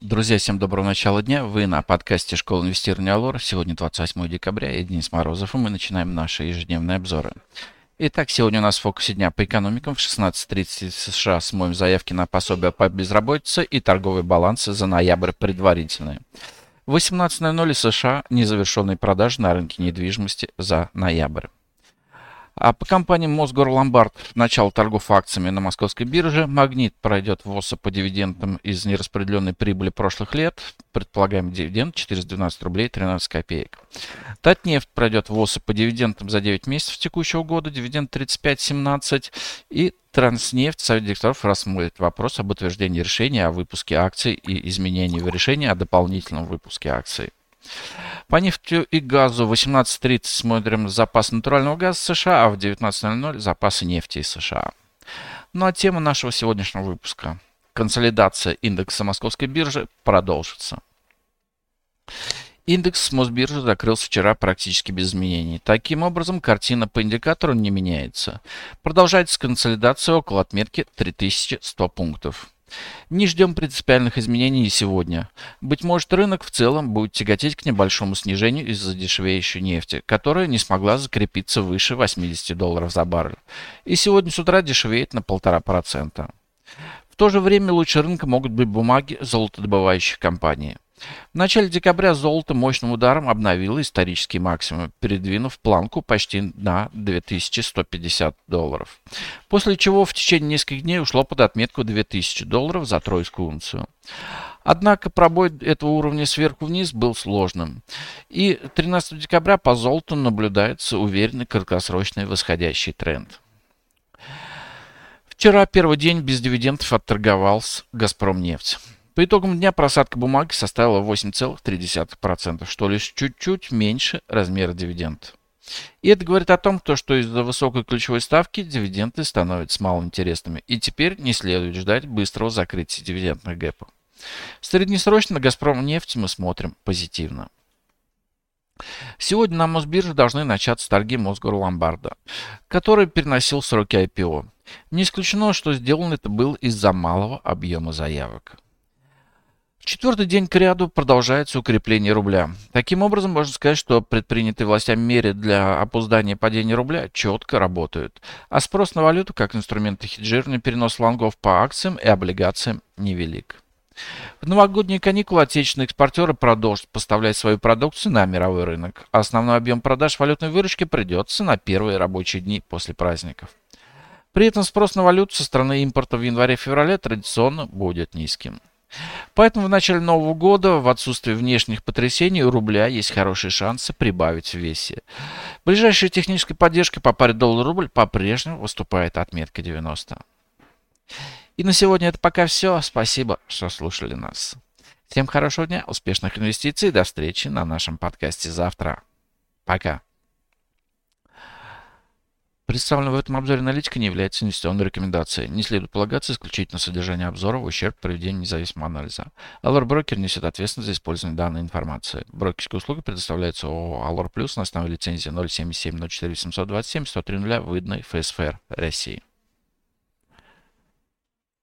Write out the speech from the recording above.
Друзья, всем доброго начала дня. Вы на подкасте «Школа инвестирования Алор». Сегодня 28 декабря, я Денис Морозов, и мы начинаем наши ежедневные обзоры. Итак, сегодня у нас в фокусе дня по экономикам. В 16.30 США смоем заявки на пособие по безработице и торговые балансы за ноябрь предварительные. В 18.00 США незавершенные продажи на рынке недвижимости за ноябрь. А по компании Мосгорломбард начало торгов акциями на московской бирже. Магнит пройдет ВОСа по дивидендам из нераспределенной прибыли прошлых лет. Предполагаемый дивиденд 412 рублей 13 копеек. Татнефть пройдет ВОСа по дивидендам за 9 месяцев текущего года. Дивиденд 35.17. И Транснефть, Совет директоров рассмотрит вопрос об утверждении решения о выпуске акций и изменении в решении о дополнительном выпуске акций. По нефти и газу 18.30 смотрим запас натурального газа США, а в 19.00 запасы нефти из США. Ну а тема нашего сегодняшнего выпуска. Консолидация индекса московской биржи продолжится. Индекс Мосбиржи закрылся вчера практически без изменений. Таким образом, картина по индикатору не меняется. Продолжается консолидация около отметки 3100 пунктов. Не ждем принципиальных изменений и сегодня. Быть может, рынок в целом будет тяготеть к небольшому снижению из-за дешевеющей нефти, которая не смогла закрепиться выше 80 долларов за баррель. И сегодня с утра дешевеет на 1,5%. В то же время лучше рынка могут быть бумаги золотодобывающих компаний. В начале декабря золото мощным ударом обновило исторический максимум, передвинув планку почти на 2150 долларов. После чего в течение нескольких дней ушло под отметку 2000 долларов за тройскую унцию. Однако пробой этого уровня сверху вниз был сложным. И 13 декабря по золоту наблюдается уверенный краткосрочный восходящий тренд. Вчера первый день без дивидендов отторговался «Газпром нефть». По итогам дня просадка бумаги составила 8,3%, что лишь чуть-чуть меньше размера дивидендов. И это говорит о том, что из-за высокой ключевой ставки дивиденды становятся малоинтересными, и теперь не следует ждать быстрого закрытия дивидендных гэпов. Среднесрочно на «Газпром» нефть мы смотрим позитивно. Сегодня на Мосбирже должны начаться торги Мосгорломбарда, который переносил сроки IPO. Не исключено, что сделано это было из-за малого объема заявок. Четвертый день к ряду продолжается укрепление рубля. Таким образом, можно сказать, что предпринятые властями меры для опоздания падения рубля четко работают, а спрос на валюту как инструменты хеджирования перенос лонгов по акциям и облигациям невелик. В новогодние каникулы отечественные экспортеры продолжат поставлять свою продукцию на мировой рынок, а основной объем продаж валютной выручки придется на первые рабочие дни после праздников. При этом спрос на валюту со стороны импорта в январе-феврале традиционно будет низким. Поэтому в начале Нового года, в отсутствие внешних потрясений, у рубля есть хорошие шансы прибавить в весе. Ближайшая техническая поддержка по паре доллар-рубль по-прежнему выступает отметка 90. И на сегодня это пока все. Спасибо, что слушали нас. Всем хорошего дня, успешных инвестиций. До встречи на нашем подкасте завтра. Пока. Представленная в этом обзоре аналитика не является инвестиционной рекомендацией. Не следует полагаться исключительно содержание обзора в ущерб проведению независимого анализа. Allure Broker несет ответственность за использование данной информации. Брокерские услуги предоставляются ООО Allure Plus на основе лицензии 077 04 727 103 выданной ФСФР России.